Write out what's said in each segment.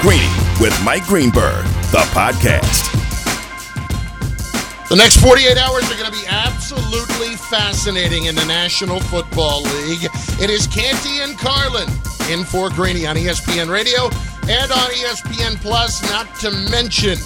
Greeny with Mike Greenberg, the podcast. The next 48 hours are going to be absolutely fascinating in the National Football League. It is Canty and Carlin in for Greeny on ESPN Radio and on ESPN Plus, not to mention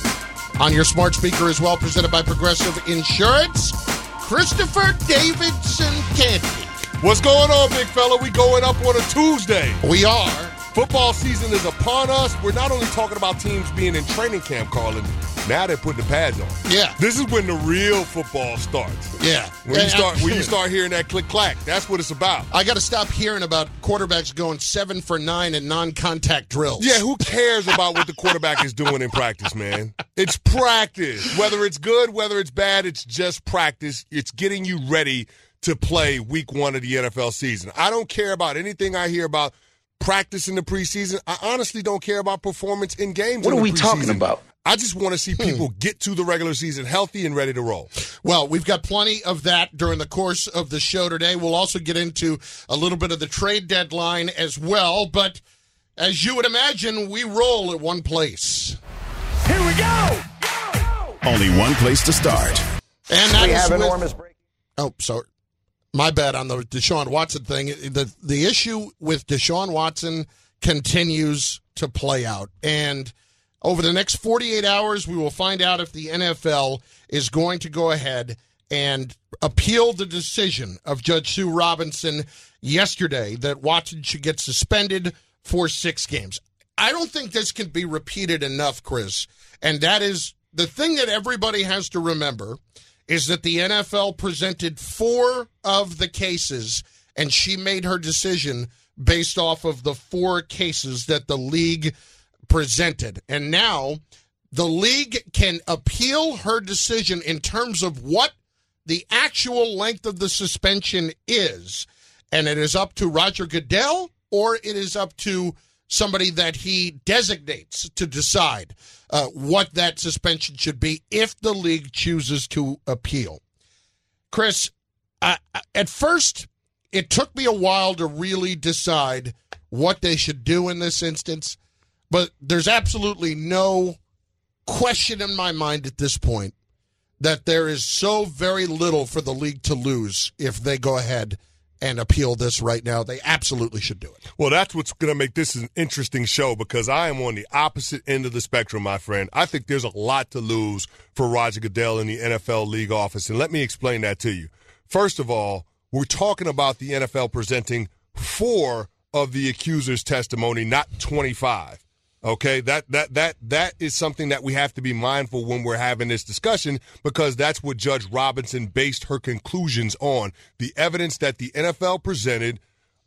on your smart speaker as well, presented by Progressive Insurance. Christopher Davidson Canty. What's going on, big fella? We going up on a Tuesday. We are. Football season is upon us. We're not only talking about teams being in training camp, Carlin. Now they're putting the pads on. Yeah. This is when the real football starts. Yeah. When you start when you start hearing that click clack, that's what it's about. I got to stop hearing about quarterbacks going seven for nine in non-contact drills. Yeah, who cares about what the quarterback is doing in practice, man? It's practice. Whether it's good, whether it's bad, it's just practice. It's getting you ready to play week one of the NFL season. I don't care about anything I hear about practice in the preseason. I honestly don't care about performance in games. What in are the we talking about? I just want to see Hmm. people get to the regular season healthy and ready to roll. Well, we've got plenty of that during the course of the show today. We'll also get into a little bit of the trade deadline as well. But as you would imagine, we roll at one place. Here we go! Only one place to start. And that We is have with- enormous break. Oh, sorry. My bet on the Deshaun Watson thing. The the issue with Deshaun Watson continues to play out. And over the next 48 hours, we will find out if the NFL is going to go ahead and appeal the decision of Judge Sue Robinson yesterday that Watson should get suspended for six games. I don't think this can be repeated enough, Chris. And that is the thing that everybody has to remember is that the NFL presented four of the cases and she made her decision based off of the four cases that the league presented. And now the league can appeal her decision in terms of what the actual length of the suspension is. And it is up to Roger Goodell or it is up to somebody that he designates to decide uh, what that suspension should be if the league chooses to appeal. Chris, at first, it took me a while to really decide what they should do in this instance, but there's absolutely no question in my mind at this point that there is so very little for the league to lose if they go ahead and appeal this right now. They absolutely should do it. Well, that's what's going to make this an interesting show because I am on the opposite end of the spectrum, my friend. I think there's a lot to lose for Roger Goodell in the NFL league office. And let me explain that to you. First of all, we're talking about the NFL presenting four of the accuser's testimony, not 25. Okay, that that that that is something that we have to be mindful when we're having this discussion because that's what Judge Robinson based her conclusions on. The evidence that the NFL presented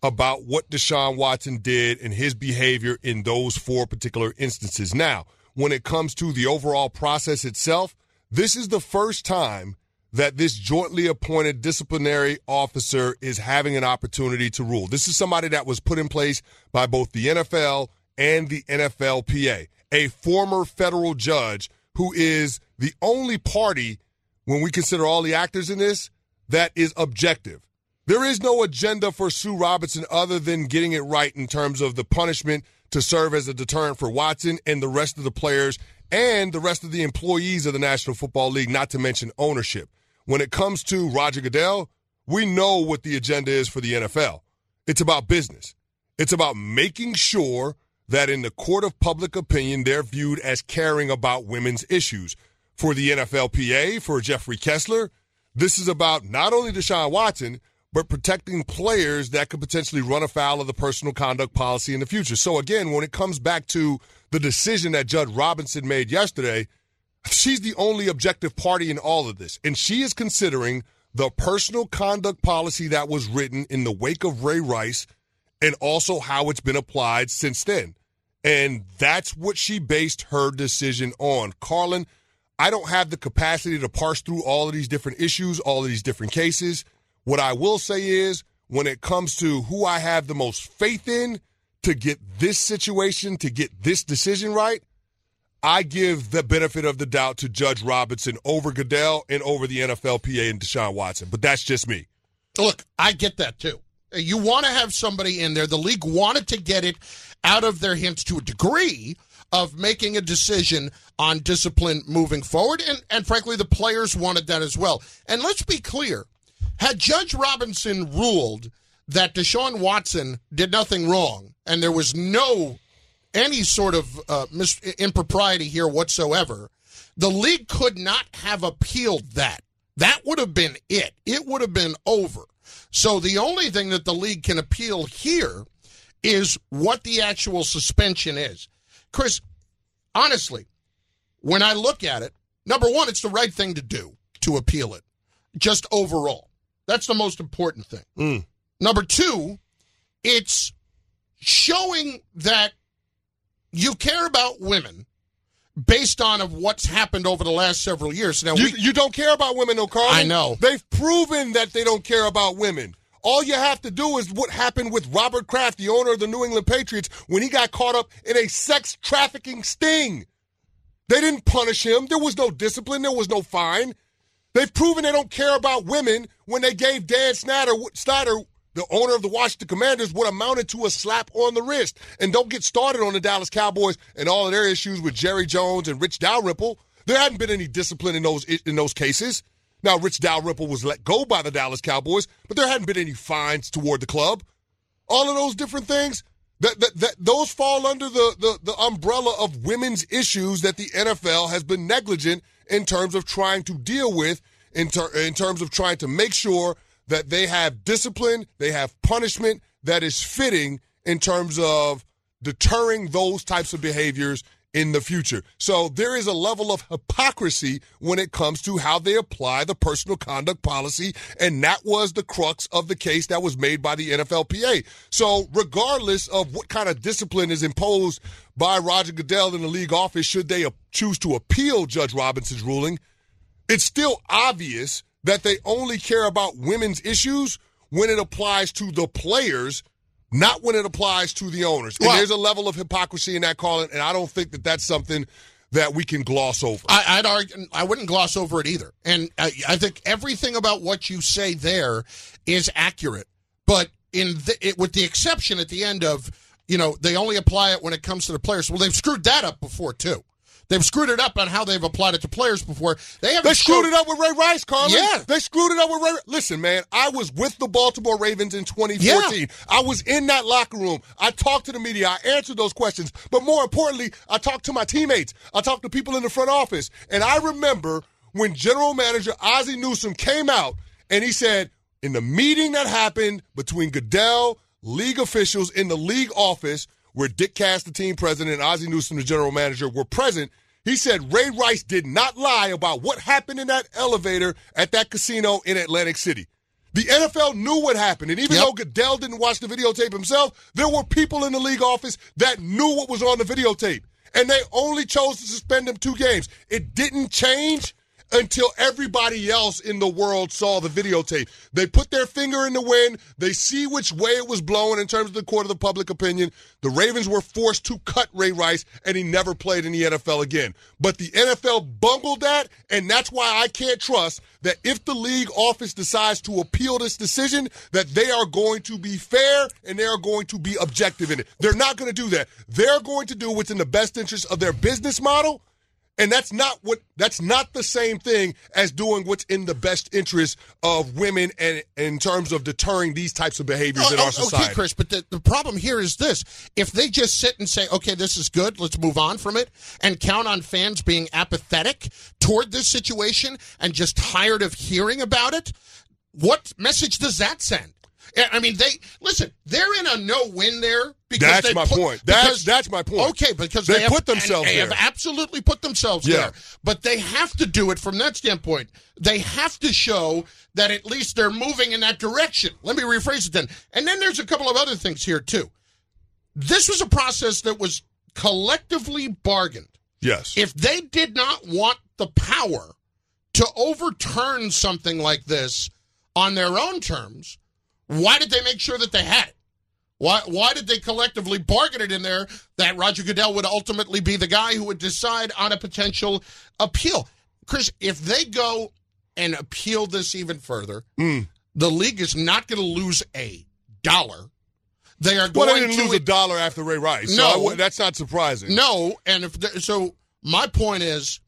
about what Deshaun Watson did and his behavior in those four particular instances. Now, when it comes to the overall process itself, this is the first time that this jointly appointed disciplinary officer is having an opportunity to rule. This is somebody that was put in place by both the NFL and the NFLPA, a former federal judge who is the only party, when we consider all the actors in this, that is objective. There is no agenda for Sue Robinson other than getting it right in terms of the punishment to serve as a deterrent for Watson and the rest of the players and the rest of the employees of the National Football League, not to mention ownership. When it comes to Roger Goodell, we know what the agenda is for the NFL. It's about business. It's about making sure that in the court of public opinion, they're viewed as caring about women's issues. For the NFLPA, for Jeffrey Kessler, this is about not only Deshaun Watson, but protecting players that could potentially run afoul of the personal conduct policy in the future. So again, when it comes back to the decision that Judge Robinson made yesterday, she's the only objective party in all of this. And she is considering the personal conduct policy that was written in the wake of Ray Rice and also how it's been applied since then. And that's what she based her decision on. Carlin, I don't have the capacity to parse through all of these different issues, all of these different cases. What I will say is, when it comes to who I have the most faith in to get this situation, to get this decision right, I give the benefit of the doubt to Judge Robinson over Goodell and over the NFLPA and Deshaun Watson. But that's just me. Look, I get that too. You want to have somebody in there. The league wanted to get it out of their hands to a degree of making a decision on discipline moving forward. And, and frankly, the players wanted that as well. And let's be clear had Judge Robinson ruled that Deshaun Watson did nothing wrong and there was no any sort of uh, mis- impropriety here whatsoever, the league could not have appealed that. That would have been it. It would have been over. So the only thing that the league can appeal here is what the actual suspension is. Chris, honestly, when I look at it, number one, it's the right thing to do to appeal it, just overall. That's the most important thing. Mm. Number two, it's showing that you care about women based on of what's happened over the last several years. Now, You, we, you don't care about women, no, Carl. I know. They've proven that they don't care about women. All you have to do is what happened with Robert Kraft, the owner of the New England Patriots, when he got caught up in a sex trafficking sting. They didn't punish him. There was no discipline. There was no fine. They've proven they don't care about women when they gave Dan Snyder, Snyder, the owner of the Washington Commanders, what amounted to a slap on the wrist. And don't get started on the Dallas Cowboys and all of their issues with Jerry Jones and Rich Dalrymple. There hadn't been any discipline in those in those cases. Now, Rich Dalrymple was let go by the Dallas Cowboys, but there hadn't been any fines toward the club. All of those different things, that, that, that those fall under the, the, the umbrella of women's issues that the NFL has been negligent in terms of trying to deal with, in, ter- in terms of trying to make sure that they have discipline, they have punishment that is fitting in terms of deterring those types of behaviors in the future. So there is a level of hypocrisy when it comes to how they apply the personal conduct policy. And that was the crux of the case that was made by the NFLPA. So regardless of what kind of discipline is imposed by Roger Goodell in the league office, should they choose to appeal Judge Robinson's ruling, it's still obvious that they only care about women's issues when it applies to the players not when it applies to the owners. And Well- there's a level of hypocrisy in that calling, and I don't think that that's something that we can gloss over. I, I'd argue, I wouldn't gloss over it either. And I, I think everything about what you say there is accurate. But in the, it, with the exception at the end of, you know, they only apply it when it comes to the players. Well, they've screwed that up before too. They've screwed it up on how they've applied it to players before. They haven't They screwed it up with Ray Rice, Carlin. Yeah. They screwed it up with Ray. Listen, man, I was with the Baltimore Ravens in 2014. Yeah. I was in that locker room. I talked to the media. I answered those questions. But more importantly, I talked to my teammates. I talked to people in the front office. And I remember when General Manager Ozzie Newsome came out and he said, in the meeting that happened between Goodell, league officials in the league office, where Dick Cass, the team president, and Ozzie Newsome, the general manager, were present, he said Ray Rice did not lie about what happened in that elevator at that casino in Atlantic City. The NFL knew what happened. And even Yep. though Goodell didn't watch the videotape himself, there were people in the league office that knew what was on the videotape. And they only chose to suspend him two games. It didn't change until everybody else in the world saw the videotape. They put their finger in the wind. They see which way it was blowing in terms of the court of the public opinion. The Ravens were forced to cut Ray Rice, and he never played in the NFL again. But the NFL bungled that, and that's why I can't trust that if the league office decides to appeal this decision, that they are going to be fair and they are going to be objective in it. They're not going to do that. They're going to do what's in the best interest of their business model. And that's not what that's not the same thing as doing what's in the best interest of women and in terms of deterring these types of behaviors oh, in Oh, our oh, society. Okay, Chris, but the, the problem here is this. If they just sit and say, okay, this is good, let's move on from it, and count on fans being apathetic toward this situation and just tired of hearing about it, what message does that send? I mean, they listen. They're in a no-win there because That's they my put- point. That's because- that's my point. Okay, because They they, have, put themselves They have absolutely put themselves Yeah. there, but they have to do it from that standpoint. They have to show that at least they're moving in that direction. Let me rephrase it then. And then there's a couple of other things here too. This was a process that was collectively bargained. Yes. If they did not want the power to overturn something like this on their own terms, why did they make sure that they had it? Why, why did they collectively bargain it in there that Roger Goodell would ultimately be the guy who would decide on a potential appeal? Chris, if they go and appeal this even further, Mm. the league is not going to lose a dollar. They are well, going they didn't to lose a dollar after Ray Rice. So No. I that's not surprising. no, and if the, so, my point is,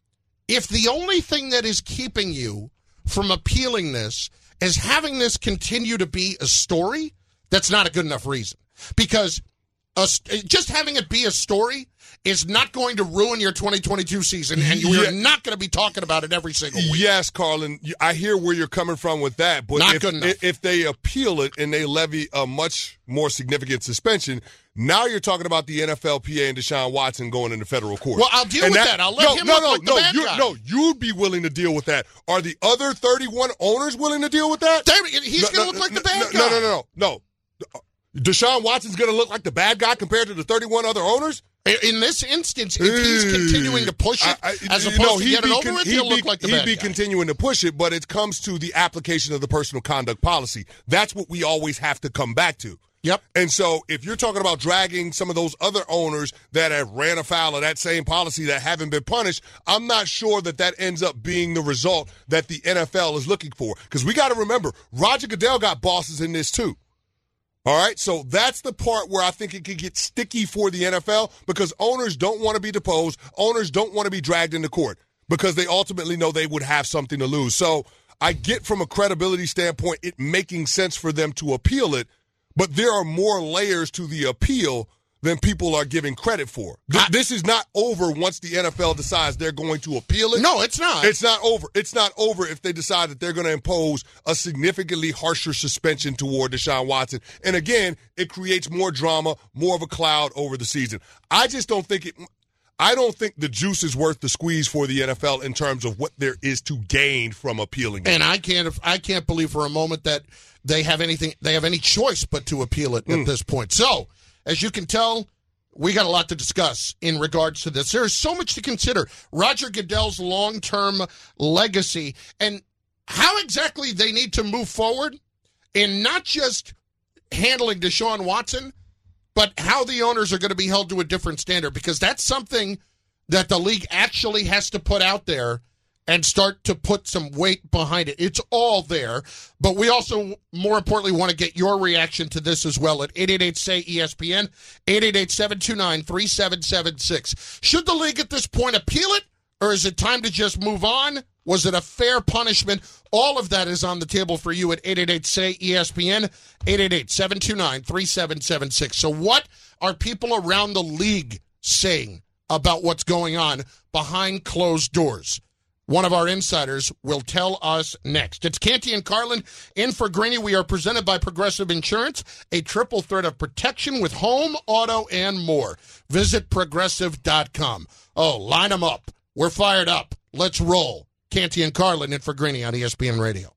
if the only thing that is keeping you from appealing this is having this continue to be a story, that's not a good enough reason. Because a, just having it be a story is not going to ruin your 2022 season, and you're Yeah. not going to be talking about it every single week. Yes, Carlin, I hear where you're coming from with that, but Not if, good enough. if they appeal it and they levy a much more significant suspension, now you're talking about the NFLPA and Deshaun Watson going into federal court. Well, I'll deal And with that. I'll let no, him no, look no, like the no, bad you, guy. no, you'd be willing to deal with that. Are the other 31 owners willing to deal with that? There- he's No, going to no, look like the bad guy. No, no, no, no, no. Deshaun Watson's going to look like the bad guy compared to the 31 other owners? In this instance, if he's continuing to push it I- I- as opposed know, to he'd get it be over con- he'd he'll be- look like the He'd be guy. continuing to push it, but it comes to the application of the personal conduct policy. That's what we always have to come back to. Yep. And so, if you're talking about dragging some of those other owners that have ran afoul of that same policy that haven't been punished, I'm not sure that that ends up being the result that the NFL is looking for. Because we got to remember, Roger Goodell got bosses in this too. All right, so that's the part where I think it could get sticky for the NFL because owners don't want to be deposed. Owners don't want to be dragged into court because they ultimately know they would have something to lose. So I get from a credibility standpoint it making sense for them to appeal it, but there are more layers to the appeal than people are giving credit for. Th- I- this is not over once the NFL decides they're going to appeal it. No, it's not. It's not over. It's not over if they decide that they're going to impose a significantly harsher suspension toward Deshaun Watson. And again, it creates more drama, more of a cloud over the season. I just don't think it. I don't think the juice is worth the squeeze for the NFL in terms of what there is to gain from appealing it. and I can't I can't believe for a moment that they have anything they have any choice but to appeal it Hmm. at this point. So, as you can tell, we got a lot to discuss in regards to this. There is so much to consider. Roger Goodell's long-term legacy and how exactly they need to move forward in not just handling Deshaun Watson, but how the owners are going to be held to a different standard because that's something that the league actually has to put out there and start to put some weight behind it. It's all there, but we also, more importantly, want to get your reaction to this as well at 888-SAY-ESPN, 888-729-3776. Should the league at this point appeal it, or is it time to just move on? Was it a fair punishment? All of that is on the table for you at 888-SAY-ESPN, 888-729-3776. So what are people around the league saying about what's going on behind closed doors? One of our insiders will tell us next. It's Canty and Carlin in for Greeny. We are presented by Progressive Insurance, a triple threat of protection with home, auto, and more. Visit progressive.com. Oh, line them up. We're fired up. Let's roll. Canty and Carlin in for Greeny on ESPN Radio.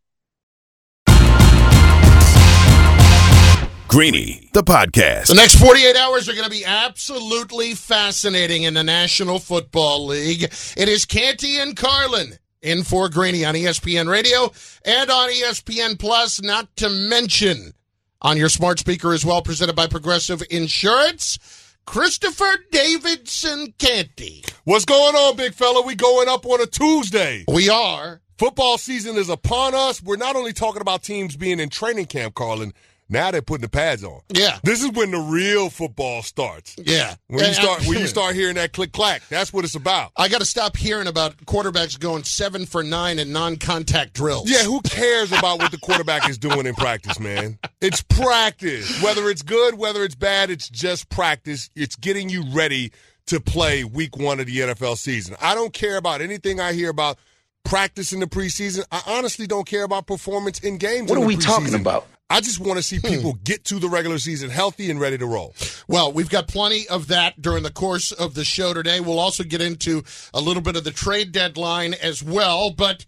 Greeny, the podcast. The next 48 hours are going to be absolutely fascinating in the National Football League. It is Canty and Carlin in for Greeny on ESPN Radio and on ESPN Plus, not to mention on your smart speaker as well, presented by Progressive Insurance. Christopher Davidson Canty. What's going on, big fella? We going up on a Tuesday. We are. Football season is upon us. We're not only talking about teams being in training camp, Carlin. Now they're putting the pads on. Yeah. This is when the real football starts. Yeah. When you start when you start hearing that click clack, that's what it's about. I got to stop hearing about quarterbacks going seven for nine in non-contact drills. Yeah, who cares about what the quarterback is doing in practice, man? It's practice. Whether it's good, whether it's bad, it's just practice. It's getting you ready to play week one of the NFL season. I don't care about anything I hear about practice in the preseason. I honestly don't care about performance in games. What in are the we talking about? I just want to see hmm. people get to the regular season healthy and ready to roll. Well, we've got plenty of that during the course of the show today. We'll also get into a little bit of the trade deadline as well. But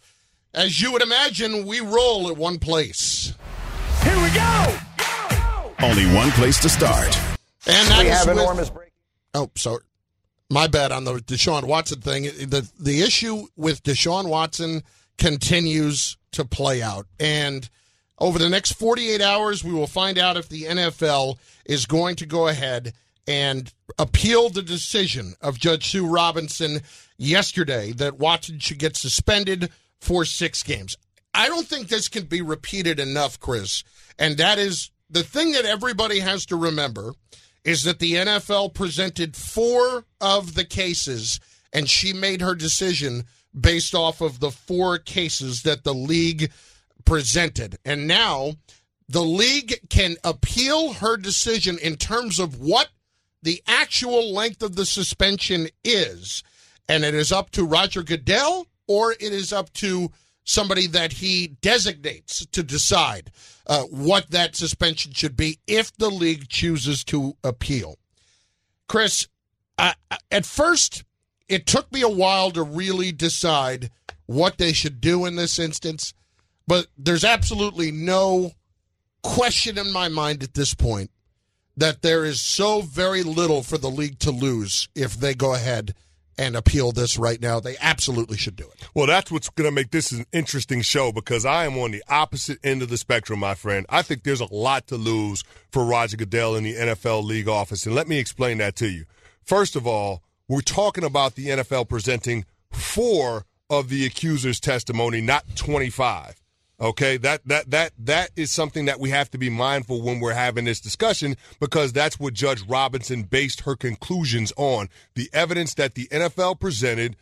as you would imagine, we roll at one place. Here we go! Only one place to start. And that We is have with- enormous break. Oh, sorry. My bad on the Deshaun Watson thing. The the issue with Deshaun Watson continues to play out. And over the next 48 hours, we will find out if the NFL is going to go ahead and appeal the decision of Judge Sue Robinson yesterday that Watson should get suspended for six games. I don't think this can be repeated enough, Chris. And that is the thing that everybody has to remember is that the NFL presented four of the cases and she made her decision based off of the four cases that the league presented. And now the league can appeal her decision in terms of what the actual length of the suspension is. And it is up to Roger Goodell or it is up to somebody that he designates to decide uh, what that suspension should be if the league chooses to appeal. Chris, at first, it took me a while to really decide what they should do in this instance, but there's absolutely no question in my mind at this point that there is so very little for the league to lose if they go ahead and appeal this right now. They absolutely should do it. Well, that's what's going to make this an interesting show because I am on the opposite end of the spectrum, my friend. I think there's a lot to lose for Roger Goodell in the NFL league office. And let me explain that to you. First of all, we're talking about the NFL presenting four of the accuser's testimony, not 25. Okay, that that that that is something that we have to be mindful when we're having this discussion because that's what Judge Robinson based her conclusions on. The evidence that the NFL presented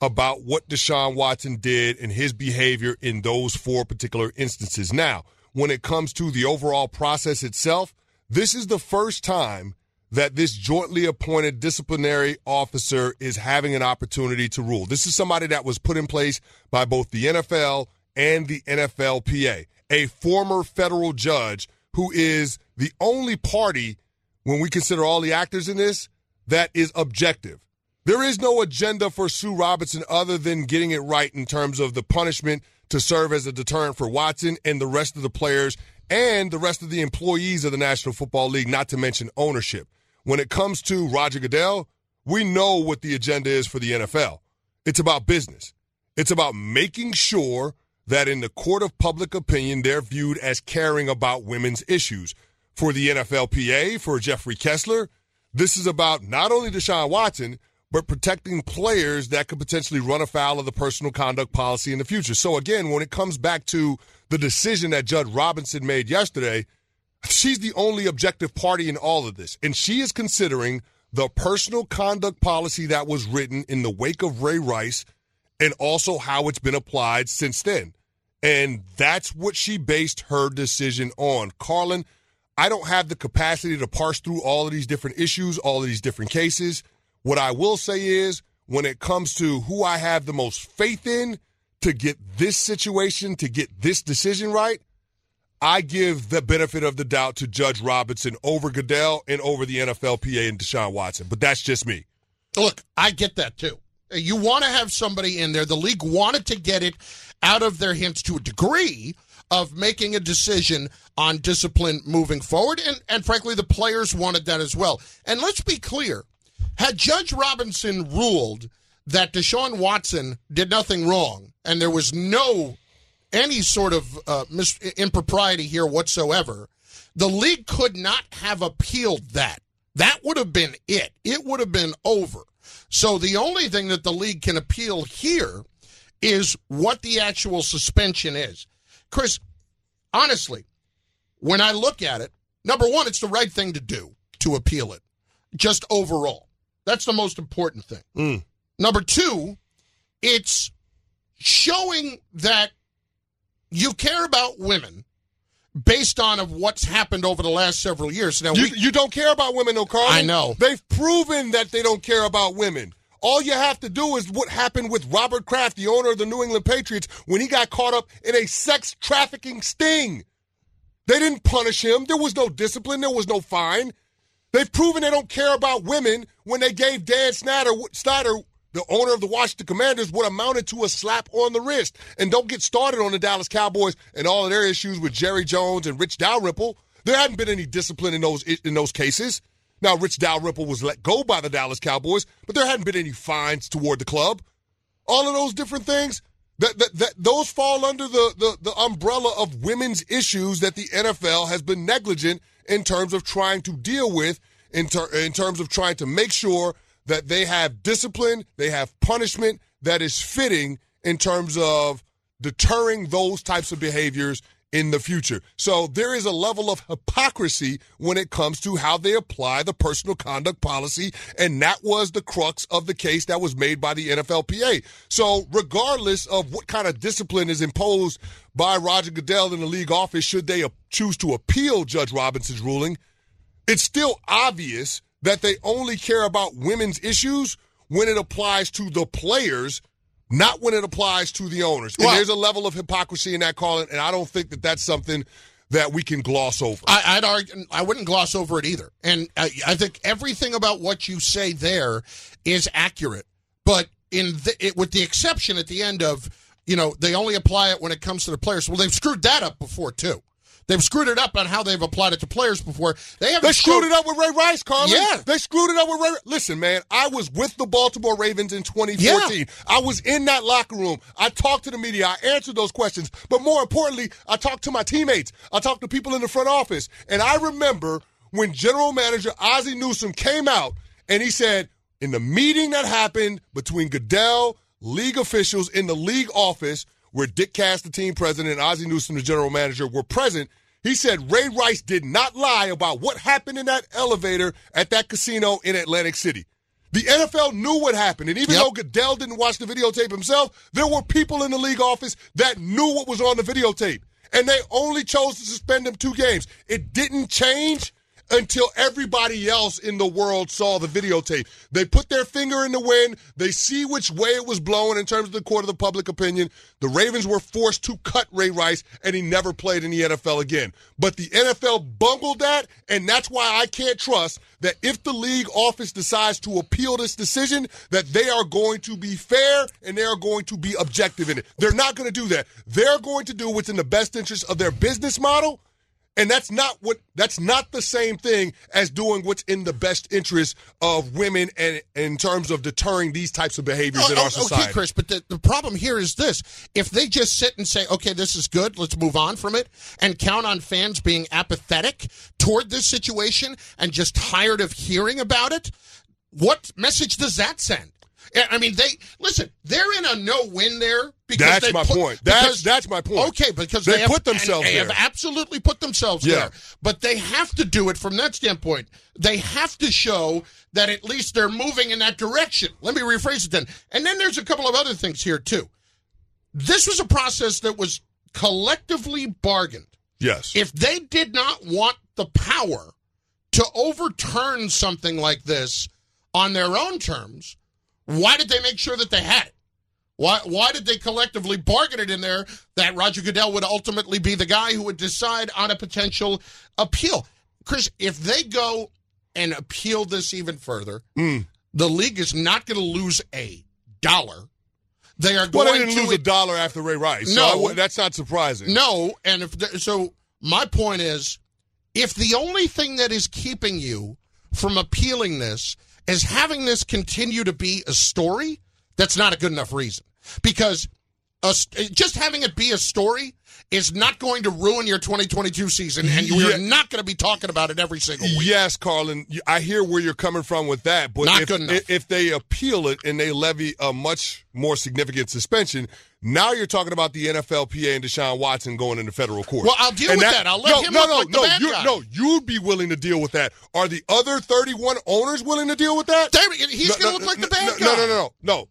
about what Deshaun Watson did and his behavior in those four particular instances. Now, when it comes to the overall process itself, this is the first time that this jointly appointed disciplinary officer is having an opportunity to rule. This is somebody that was put in place by both the NFL and the NFLPA, a former federal judge who is the only party, when we consider all the actors in this, that is objective. There is no agenda for Sue Robinson other than getting it right in terms of the punishment to serve as a deterrent for Watson and the rest of the players and the rest of the employees of the National Football League, not to mention ownership. When it comes to Roger Goodell, we know what the agenda is for the NFL. It's about business. It's about making sure that in the court of public opinion, they're viewed as caring about women's issues. For the NFLPA, for Jeffrey Kessler, this is about not only Deshaun Watson, but protecting players that could potentially run afoul of the personal conduct policy in the future. So again, when it comes back to the decision that Judge Robinson made yesterday, she's the only objective party in all of this. And she is considering the personal conduct policy that was written in the wake of Ray Rice and also how it's been applied since then. And that's what she based her decision on. Carlin, I don't have the capacity to parse through all of these different issues, all of these different cases. What I will say is, when it comes to who I have the most faith in to get this situation, to get this decision right, I give the benefit of the doubt to Judge Robinson over Goodell and over the NFLPA and Deshaun Watson. But that's just me. Look, I get that too. You want to have somebody in there. The league wanted to get it out of their hands to a degree of making a decision on discipline moving forward. And, and frankly, the players wanted that as well. And let's be clear had Judge Robinson ruled that Deshaun Watson did nothing wrong and there was no any sort of uh, mis- impropriety here whatsoever, the league could not have appealed that. That would have been it. It would have been over. So the only thing that the league can appeal here is what the actual suspension is. Chris, honestly, when I look at it, number one, it's the right thing to do to appeal it, just overall. That's the most important thing. Mm. Number two, it's showing that you care about women based on of what's happened over the last several years. Now, You, we, you don't care about women, though, Carl. I know. They've proven that they don't care about women. All you have to do is what happened with Robert Kraft, the owner of the New England Patriots, when he got caught up in a sex trafficking sting. They didn't punish him. There was no discipline. There was no fine. They've proven they don't care about women when they gave Dan Snyder, Snyder the owner of the Washington Commanders, what amounted to a slap on the wrist. And don't get started on the Dallas Cowboys and all of their issues with Jerry Jones and Rich Dalrymple. There hadn't been any discipline in those in those cases. Now, Rich Dalrymple was let go by the Dallas Cowboys, but there hadn't been any fines toward the club. All of those different things, that, that, that those fall under the, the, the umbrella of women's issues that the NFL has been negligent in terms of trying to deal with, in, ter- in terms of trying to make sure that they have discipline, they have punishment that is fitting in terms of deterring those types of behaviors in the future. So there is a level of hypocrisy when it comes to how they apply the personal conduct policy, and that was the crux of the case that was made by the NFLPA. So regardless of what kind of discipline is imposed by Roger Goodell in the league office, should they choose to appeal Judge Robinson's ruling, it's still obvious that they only care about women's issues when it applies to the players not when it applies to the owners. And Well- there's a level of hypocrisy in that calling, and I don't think that that's something that we can gloss over. I, I'd argue, I wouldn't gloss over it either. And I, I think everything about what you say there is accurate. But in the, it, with the exception at the end of, you know, they only apply it when it comes to the players. Well, they've screwed that up before too. They've screwed it up on how they've applied it to players before. They haven't They screwed showed- it up with Ray Rice, Carlin. Yeah. They screwed it up with Ray. Listen, man, I was with the Baltimore Ravens in 2014. I was in that locker room. I talked to the media. I answered those questions. But more importantly, I talked to my teammates. I talked to people in the front office. And I remember when general manager Ozzie Newsome came out and he said, in the meeting that happened between Goodell, league officials in the league office, where Dick Cass, the team president, and Ozzie Newsome, the general manager, were present, he said Ray Rice did not lie about what happened in that elevator at that casino in Atlantic City. The NFL knew what happened. And even Yep. though Goodell didn't watch the videotape himself, there were people in the league office that knew what was on the videotape. And they only chose to suspend him two games. It didn't change until everybody else in the world saw the videotape. They put their finger in the wind. They see which way it was blowing in terms of the court of the public opinion. The Ravens were forced to cut Ray Rice, and he never played in the NFL again. But the NFL bungled that, and that's why I can't trust that if the league office decides to appeal this decision, that they are going to be fair and they are going to be objective in it. They're not going to do that. They're going to do what's in the best interest of their business model and that's not what that's not the same thing as doing what's in the best interest of women and in terms of deterring these types of behaviors Oh, in our oh, society. Okay, Chris, but the, the problem here is this. If they just sit and say, okay, this is good, let's move on from it, and count on fans being apathetic toward this situation and just tired of hearing about it, what message does that send? I mean, they listen. They're in a no-win there because That's my put- point. That's- because- that's my point. Okay, because They they, have, put themselves They there. have absolutely put themselves Yeah. there, but they have to do it from that standpoint. They have to show that at least they're moving in that direction. Let me rephrase it then. And then there's a couple of other things here too. This was a process that was collectively bargained. Yes. If they did not want the power to overturn something like this on their own terms, why did they make sure that they had it? Why, why did they collectively bargain it in there that Roger Goodell would ultimately be the guy who would decide on a potential appeal? Chris, if they go and appeal this even further, Mm. the league is not going to lose a dollar. They are well, going they didn't to lose a dollar after Ray Rice. So No. I that's not surprising. no, and if the, so, my point is, if the only thing that is keeping you from appealing this is having this continue to be a story, that's not a good enough reason. Because a, just having it be a story is not going to ruin your 2022 season, and you're Yeah. not going to be talking about it every single week. Yes, Carlin, I hear where you're coming from with that, but Not if, if they appeal it and they levy a much more significant suspension, now you're talking about the NFLPA and Deshaun Watson going into federal court. Well, I'll deal And with that. I'll let no, him no, look no, like the no, bad you, guy. no, you'd be willing to deal with that. Are the other 31 owners willing to deal with that? They're- he's going to look like the bad no, guy. No, no, no, no.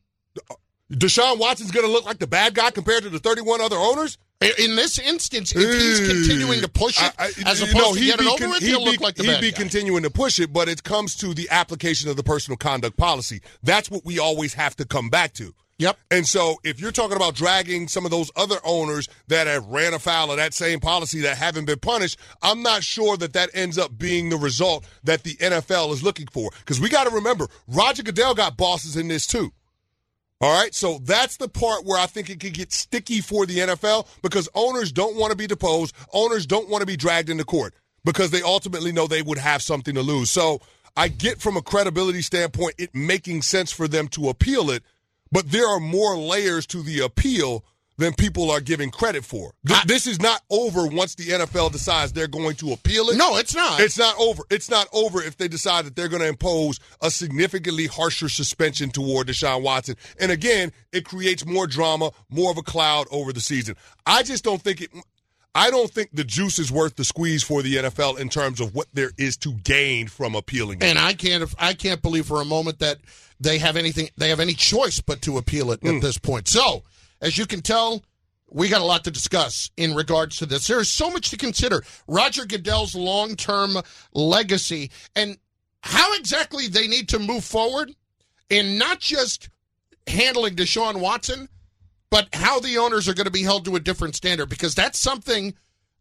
no. Deshaun Watson's going to look like the bad guy compared to the 31 other owners? In this instance, if he's continuing to push it I- I- as opposed know, to get it over con- with, he'll be- look like the He'd bad be guy. continuing to push it, but it comes to the application of the personal conduct policy. That's what we always have to come back to. Yep. And so if you're talking about dragging some of those other owners that have ran afoul of that same policy that haven't been punished, I'm not sure that that ends up being the result that the NFL is looking for. Because we got to remember, Roger Goodell got bosses in this too. All right, so that's the part where I think it could get sticky for the NFL because owners don't want to be deposed. Owners don't want to be dragged into court because they ultimately know they would have something to lose. So I get from a credibility standpoint it making sense for them to appeal it, but there are more layers to the appeal than people are giving credit for. Th- this is not over once the NFL decides they're going to appeal it. No, it's not. It's not over. It's not over if they decide that they're going to impose a significantly harsher suspension toward Deshaun Watson. And again, it creates more drama, more of a cloud over the season. I just don't think it. I don't think the juice is worth the squeeze for the NFL in terms of what there is to gain from appealing. it. and I can't I can't believe for a moment that they have anything they have any choice but to appeal it Hmm. at this point. So, as you can tell, we got a lot to discuss in regards to this. There is so much to consider. Roger Goodell's long-term legacy and how exactly they need to move forward in not just handling Deshaun Watson, but how the owners are going to be held to a different standard because that's something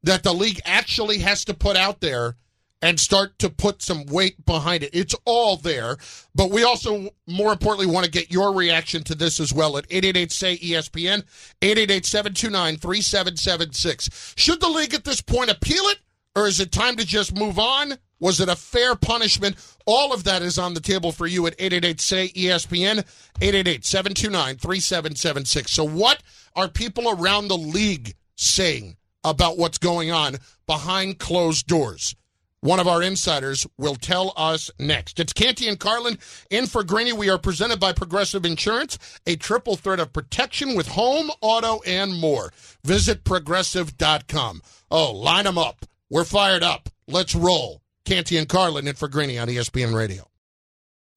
that the league actually has to put out there and start to put some weight behind it. It's all there, but we also, more importantly, want to get your reaction to this as well at 888-SAY-ESPN, 888-729-3776. Should the league at this point appeal it, or is it time to just move on? Was it a fair punishment? All of that is on the table for you at 888-SAY-ESPN, 888-729-3776. So what are people around the league saying about what's going on behind closed doors? One of our insiders will tell us next. It's Canty and Carlin in for Greeny. We are presented by Progressive Insurance, a triple threat of protection with home, auto, and more. Visit progressive.com. Oh, line them up. We're fired up. Let's roll. Canty and Carlin in for Greeny on ESPN Radio.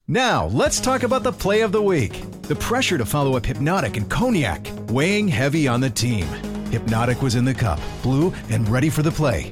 Now, let's talk about the play of the week. The pressure to follow up Hpnotiq and Cognac, weighing heavy on the team. Hpnotiq was in the cup, blue, and ready for the play.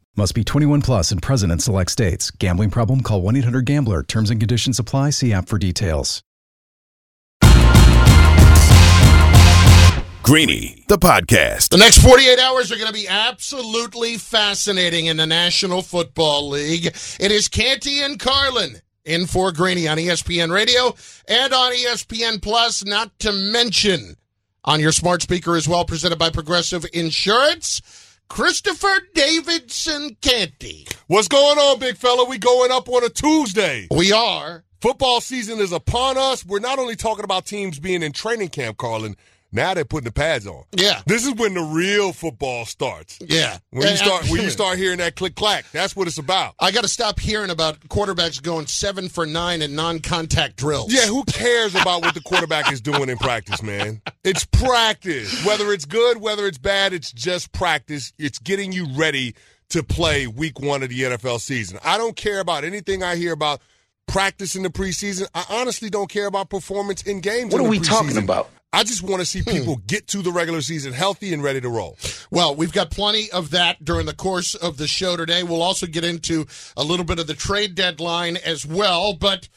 Must be 21 plus and present in select states. Gambling problem? Call 1 800 Gambler. Terms and conditions apply. See app for details. Greeny, the podcast. The next 48 hours are going to be absolutely fascinating in the National Football League. It is Canty and Carlin in for Greeny on ESPN Radio and on ESPN Plus, not to mention on your smart speaker as well, presented by Progressive Insurance. Christopher Davidson Canty. What's going on, big fella? We going up on a Tuesday. We are. Football season is upon us. We're not only talking about teams being in training camp, Carlin. Now they're putting the pads on. Yeah. This is when the real football starts. Yeah. When you And- start when you start hearing that click clack. That's what it's about. I got to stop hearing about quarterbacks going seven for nine in non-contact drills. Yeah, who cares about what the quarterback is doing in practice, man? It's practice. Whether it's good, whether it's bad, it's just practice. It's getting you ready to play week one of the NFL season. I don't care about anything I hear about practice in the preseason. I honestly don't care about performance in games. What in are the we talking about? I just want to see Hmm. people get to the regular season healthy and ready to roll. Well, we've got plenty of that during the course of the show today. We'll also get into a little bit of the trade deadline as well. But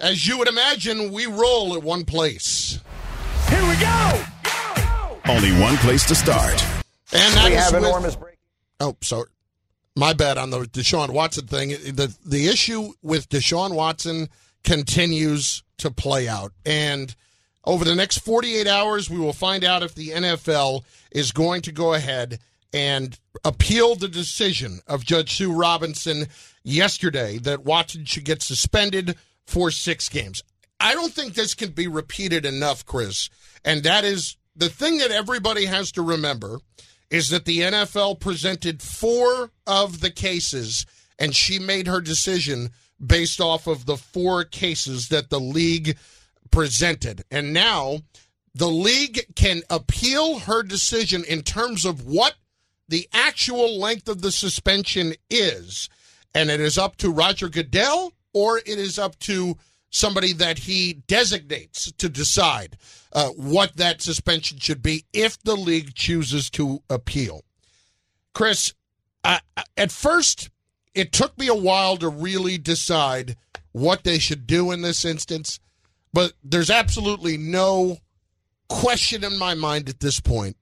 as you would imagine, we roll at one place. Here we go. Only one place to start. And that We is have with- enormous break. Oh, sorry. My bad on the Deshaun Watson thing. The the issue with Deshaun Watson continues to play out. And over the next 48 hours, we will find out if the NFL is going to go ahead and appeal the decision of Judge Sue Robinson yesterday that Watson should get suspended for six games. I don't think this can be repeated enough, Chris. And that is the thing that everybody has to remember is that the NFL presented four of the cases and she made her decision based off of the four cases that the league presented. And now the league can appeal her decision in terms of what the actual length of the suspension is. And it is up to Roger Goodell or it is up to somebody that he designates to decide uh, what that suspension should be if the league chooses to appeal. Chris, at first, it took me a while to really decide what they should do in this instance, but there's absolutely no question in my mind at this point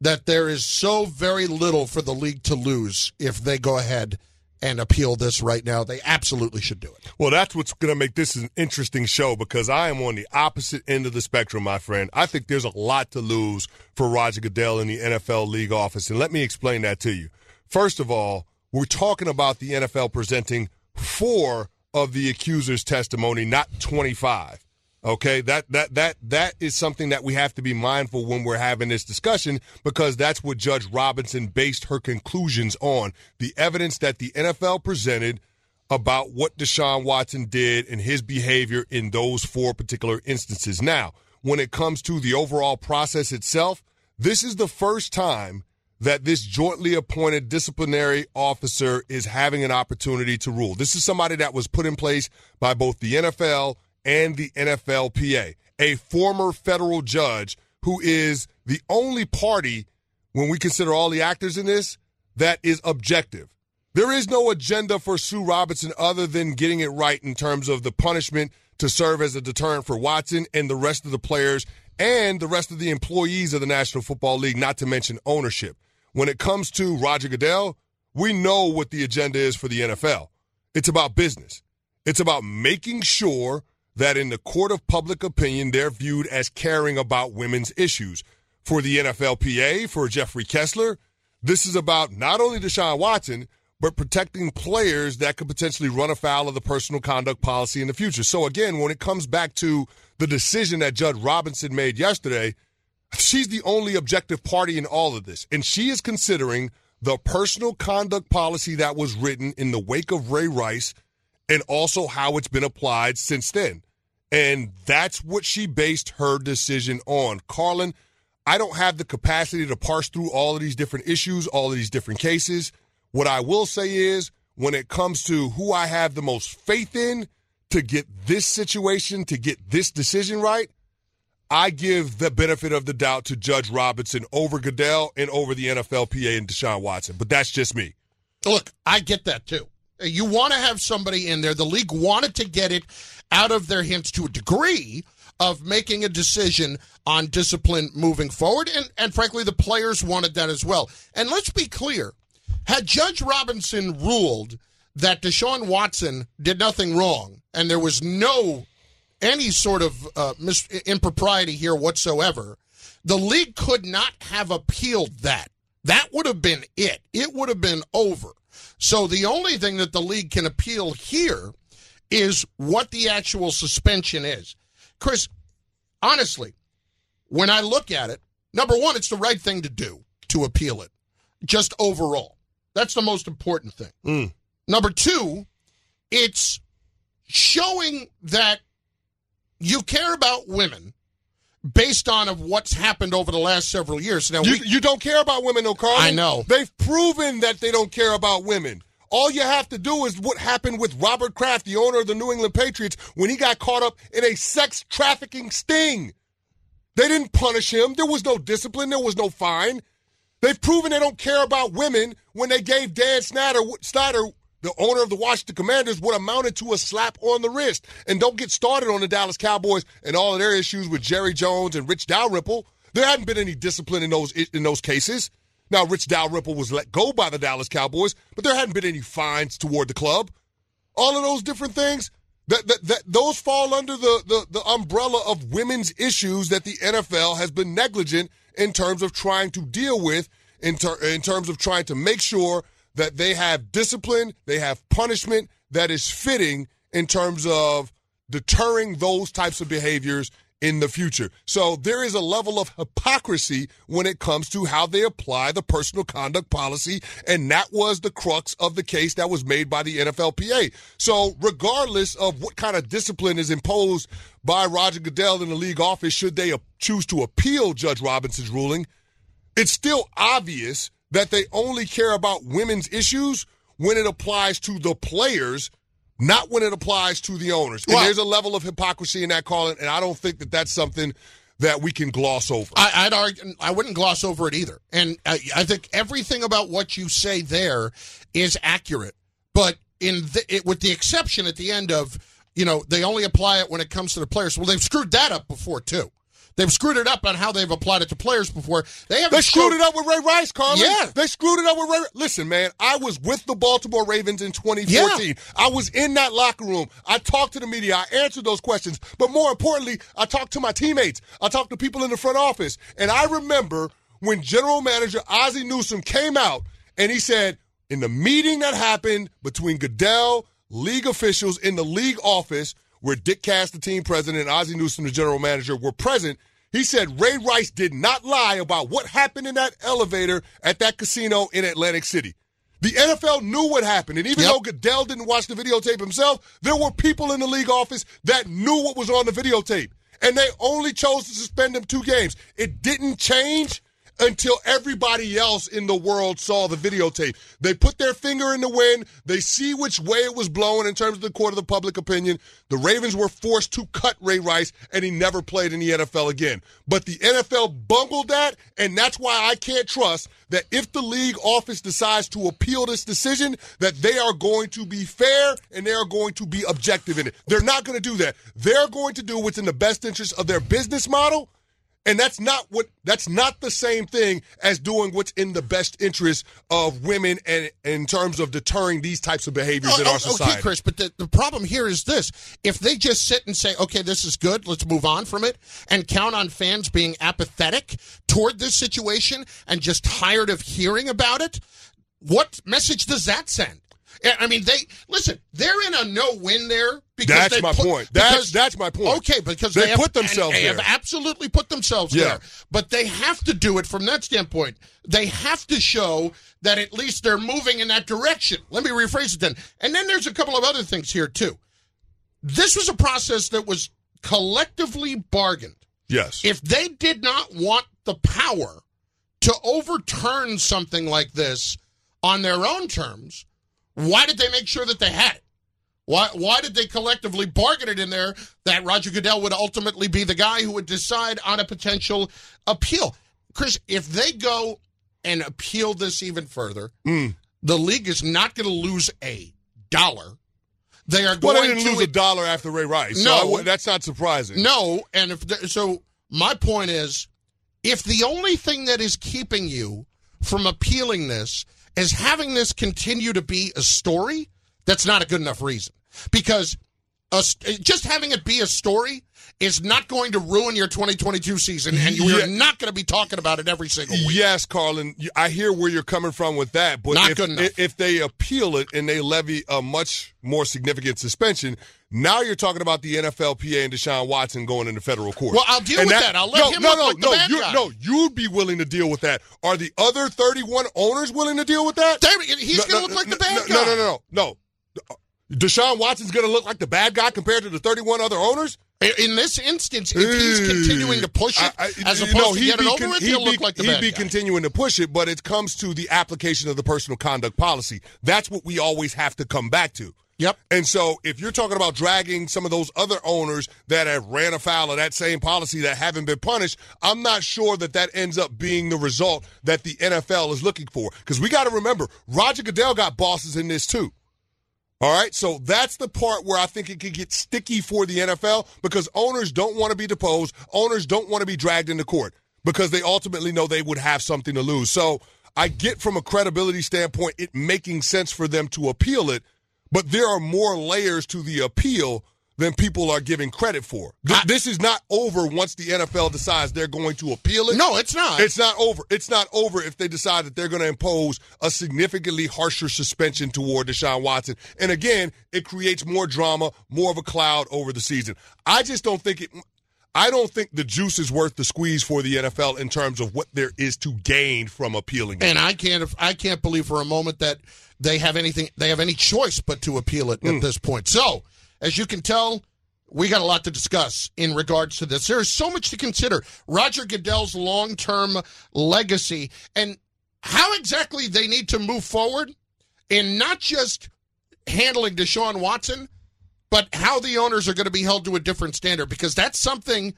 that there is so very little for the league to lose if they go ahead and appeal this right now. They absolutely should do it. Well, that's what's going to make this an interesting show because I am on the opposite end of the spectrum, my friend. I think there's a lot to lose for Roger Goodell in the NFL league office. And let me explain that to you. First of all, we're talking about the NFL presenting four of the accuser's testimony, not 25. Okay, that that that that is something that we have to be mindful when we're having this discussion because that's what Judge Robinson based her conclusions on. The evidence that the NFL presented about what Deshaun Watson did and his behavior in those four particular instances. Now, when it comes to the overall process itself, this is the first time that this jointly appointed disciplinary officer is having an opportunity to rule. This is somebody that was put in place by both the NFL and the NFLPA, a former federal judge who is the only party, when we consider all the actors in this, that is objective. There is no agenda for Sue Robinson other than getting it right in terms of the punishment to serve as a deterrent for Watson and the rest of the players and the rest of the employees of the National Football League, not to mention ownership. When it comes to Roger Goodell, we know what the agenda is for the NFL. It's about business. It's about making sure that in the court of public opinion, they're viewed as caring about women's issues. For the NFLPA, for Jeffrey Kessler, this is about not only Deshaun Watson, but protecting players that could potentially run afoul of the personal conduct policy in the future. So again, when it comes back to the decision that Judge Robinson made yesterday, she's the only objective party in all of this. And she is considering the personal conduct policy that was written in the wake of Ray Rice and also how it's been applied since then. And that's what she based her decision on. Carlin, I don't have the capacity to parse through all of these different issues, all of these different cases. What I will say is, when it comes to who I have the most faith in to get this situation, to get this decision right, I give the benefit of the doubt to Judge Robinson over Goodell and over the NFLPA and Deshaun Watson. But that's just me. Look, I get that too. You want to have somebody in there. The league wanted to get it out of their hands to a degree of making a decision on discipline moving forward. And, and frankly, the players wanted that as well. And let's be clear had Judge Robinson ruled that Deshaun Watson did nothing wrong and there was no any sort of uh, mis- impropriety here whatsoever, the league could not have appealed that. That would have been it. It would have been over. So the only thing that the league can appeal here is what the actual suspension is. Chris, honestly, when I look at it, number one, it's the right thing to do to appeal it, just overall. That's the most important thing. Mm. Number two, it's showing that you care about women based on of what's happened over the last several years. Now, You, we, you don't care about women, though, Carl. I know. They've proven that they don't care about women. All you have to do is what happened with Robert Kraft, the owner of the New England Patriots, when he got caught up in a sex trafficking sting. They didn't punish him. There was no discipline. There was no fine. They've proven they don't care about women when they gave Dan Snyder, Snyder the owner of the Washington Commanders, what amounted to a slap on the wrist. And don't get started on the Dallas Cowboys and all of their issues with Jerry Jones and Rich Dalrymple. There hadn't been any discipline in those in those cases. Now, Rich Dalrymple was let go by the Dallas Cowboys, but there hadn't been any fines toward the club. All of those different things, that, that, that those fall under the, the, the umbrella of women's issues that the NFL has been negligent in terms of trying to deal with, in, ter- in terms of trying to make sure that they have discipline, they have punishment that is fitting in terms of deterring those types of behaviors in the future. So there is a level of hypocrisy when it comes to how they apply the personal conduct policy. And that was the crux of the case that was made by the NFLPA. So regardless of what kind of discipline is imposed by Roger Goodell in the league office, should they choose to appeal Judge Robinson's ruling, it's still obvious that they only care about women's issues when it applies to the players not when it applies to the owners. And there's a level of hypocrisy in that calling, and I don't think that that's something that we can gloss over. I, I'd argue, I wouldn't gloss over it either. And I, I think everything about what you say there is accurate. But in the, it, with the exception at the end of, you know, they only apply it when it comes to the players. Well, they've screwed that up before too. They've screwed it up on how they've applied it to players before. They haven't They screwed showed- it up with Ray Rice, Carlin. Yeah. They screwed it up with Ray. Listen, man, I was with the Baltimore Ravens in 2014. Yeah. I was in that locker room. I talked to the media. I answered those questions. But more importantly, I talked to my teammates. I talked to people in the front office. And I remember when general manager Ozzie Newsome came out and he said, in the meeting that happened between Goodell, league officials in the league office, where Dick Cass, the team president, and Ozzie Newsome, the general manager, were present, he said Ray Rice did not lie about what happened in that elevator at that casino in Atlantic City. The NFL knew what happened. And even Yep. though Goodell didn't watch the videotape himself, there were people in the league office that knew what was on the videotape. And they only chose to suspend him two games. It didn't change until everybody else in the world saw the videotape. They put their finger in the wind. They see which way it was blowing in terms of the court of the public opinion. The Ravens were forced to cut Ray Rice, and he never played in the NFL again. But the NFL bungled that, and that's why I can't trust that if the league office decides to appeal this decision, that they are going to be fair and they are going to be objective in it. They're not going to do that. They're going to do what's in the best interest of their business model and that's not what that's not the same thing as doing what's in the best interest of women and in terms of deterring these types of behaviors Oh, in our oh, society. Okay, Chris, but the, the problem here is this. If they just sit and say, okay, this is good, let's move on from it, and count on fans being apathetic toward this situation and just tired of hearing about it, what message does that send? I mean, they listen. They're in a no-win there because That's my put- point. That's- because- that's my point. Okay, because They they, have, put themselves they have absolutely put themselves Yeah. there. But they have to do it from that standpoint. They have to show that at least they're moving in that direction. Let me rephrase it then. And then there's a couple of other things here too. This was a process that was collectively bargained. yes. If they did not want the power to overturn something like this on their own terms, why did they make sure that they had it? Why, why did they collectively bargain it in there that Roger Goodell would ultimately be the guy who would decide on a potential appeal? Chris, if they go and appeal this even further, Mm. the league is not going to lose a dollar. They are well, going they didn't to lose a dollar after Ray Rice. So No. I that's not surprising. no, and if the, so, my point is, if the only thing that is keeping you from appealing this is having this continue to be a story, that's not a good enough reason. Because a, just having it be a story is not going to ruin your 2022 season, and you're Yeah. not going to be talking about it every single week. Yes, Carlin, I hear where you're coming from with that, but Not if, good enough. if they appeal it and they levy a much more significant suspension, now you're talking about the NFLPA and Deshaun Watson going into federal court. Well, I'll deal And with that. I'll let no, him no, look no, like the no, bad you, guy. no, you'd be willing to deal with that. Are the other 31 owners willing to deal with that? He's No, going to no, look like the bad guy. No, no, no, no, no. Deshaun Watson's going to look like the bad guy compared to the 31 other owners? In this instance, if he's continuing to push it I- I- as opposed know, to get it over con- with, he'll be- look like the he'd be guy. continuing to push it, but it comes to the application of the personal conduct policy. That's what we always have to come back to. Yep. And so, if you're talking about dragging some of those other owners that have ran afoul of that same policy that haven't been punished, I'm not sure that that ends up being the result that the NFL is looking for. Because we got to remember, Roger Goodell got bosses in this too. All right, so that's the part where I think it could get sticky for the NFL because owners don't want to be deposed. Owners don't want to be dragged into court because they ultimately know they would have something to lose. So I get from a credibility standpoint it making sense for them to appeal it, but there are more layers to the appeal than people are giving credit for. Th- this is not over once the NFL decides they're going to appeal it. No, it's not. It's not over. It's not over if they decide that they're going to impose a significantly harsher suspension toward Deshaun Watson. And again, it creates more drama, more of a cloud over the season. I just don't think it. I don't think the juice is worth the squeeze for the NFL in terms of what there is to gain from appealing. it. And I can't I can't believe for a moment that they have anything they have any choice but to appeal it Hmm. at this point. So, as you can tell, we got a lot to discuss in regards to this. There is so much to consider. Roger Goodell's long-term legacy and how exactly they need to move forward in not just handling Deshaun Watson, but how the owners are going to be held to a different standard because that's something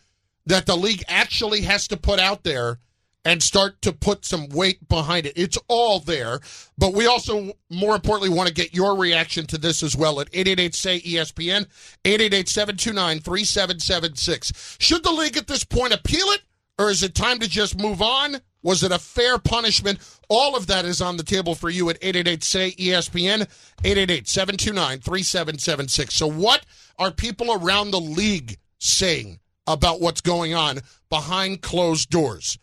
that the league actually has to put out there and start to put some weight behind it. It's all there, but we also, more importantly, want to get your reaction to this as well at 888-SAY-ESPN, 888-729-3776. Should the league at this point appeal it, or is it time to just move on? Was it a fair punishment? All of that is on the table for you at 888-SAY-ESPN, 888-729-3776. So what are people around the league saying about what's going on behind closed doors?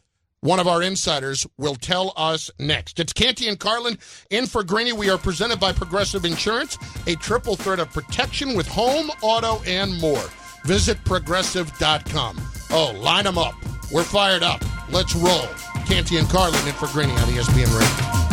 One of our insiders will tell us next. It's Canty and Carlin in for Greeny. We are presented by Progressive Insurance, a triple threat of protection with home, auto, and more. Visit progressive.com. Oh, line them up. We're fired up. Let's roll. Canty and Carlin in for Greeny on ESPN Radio.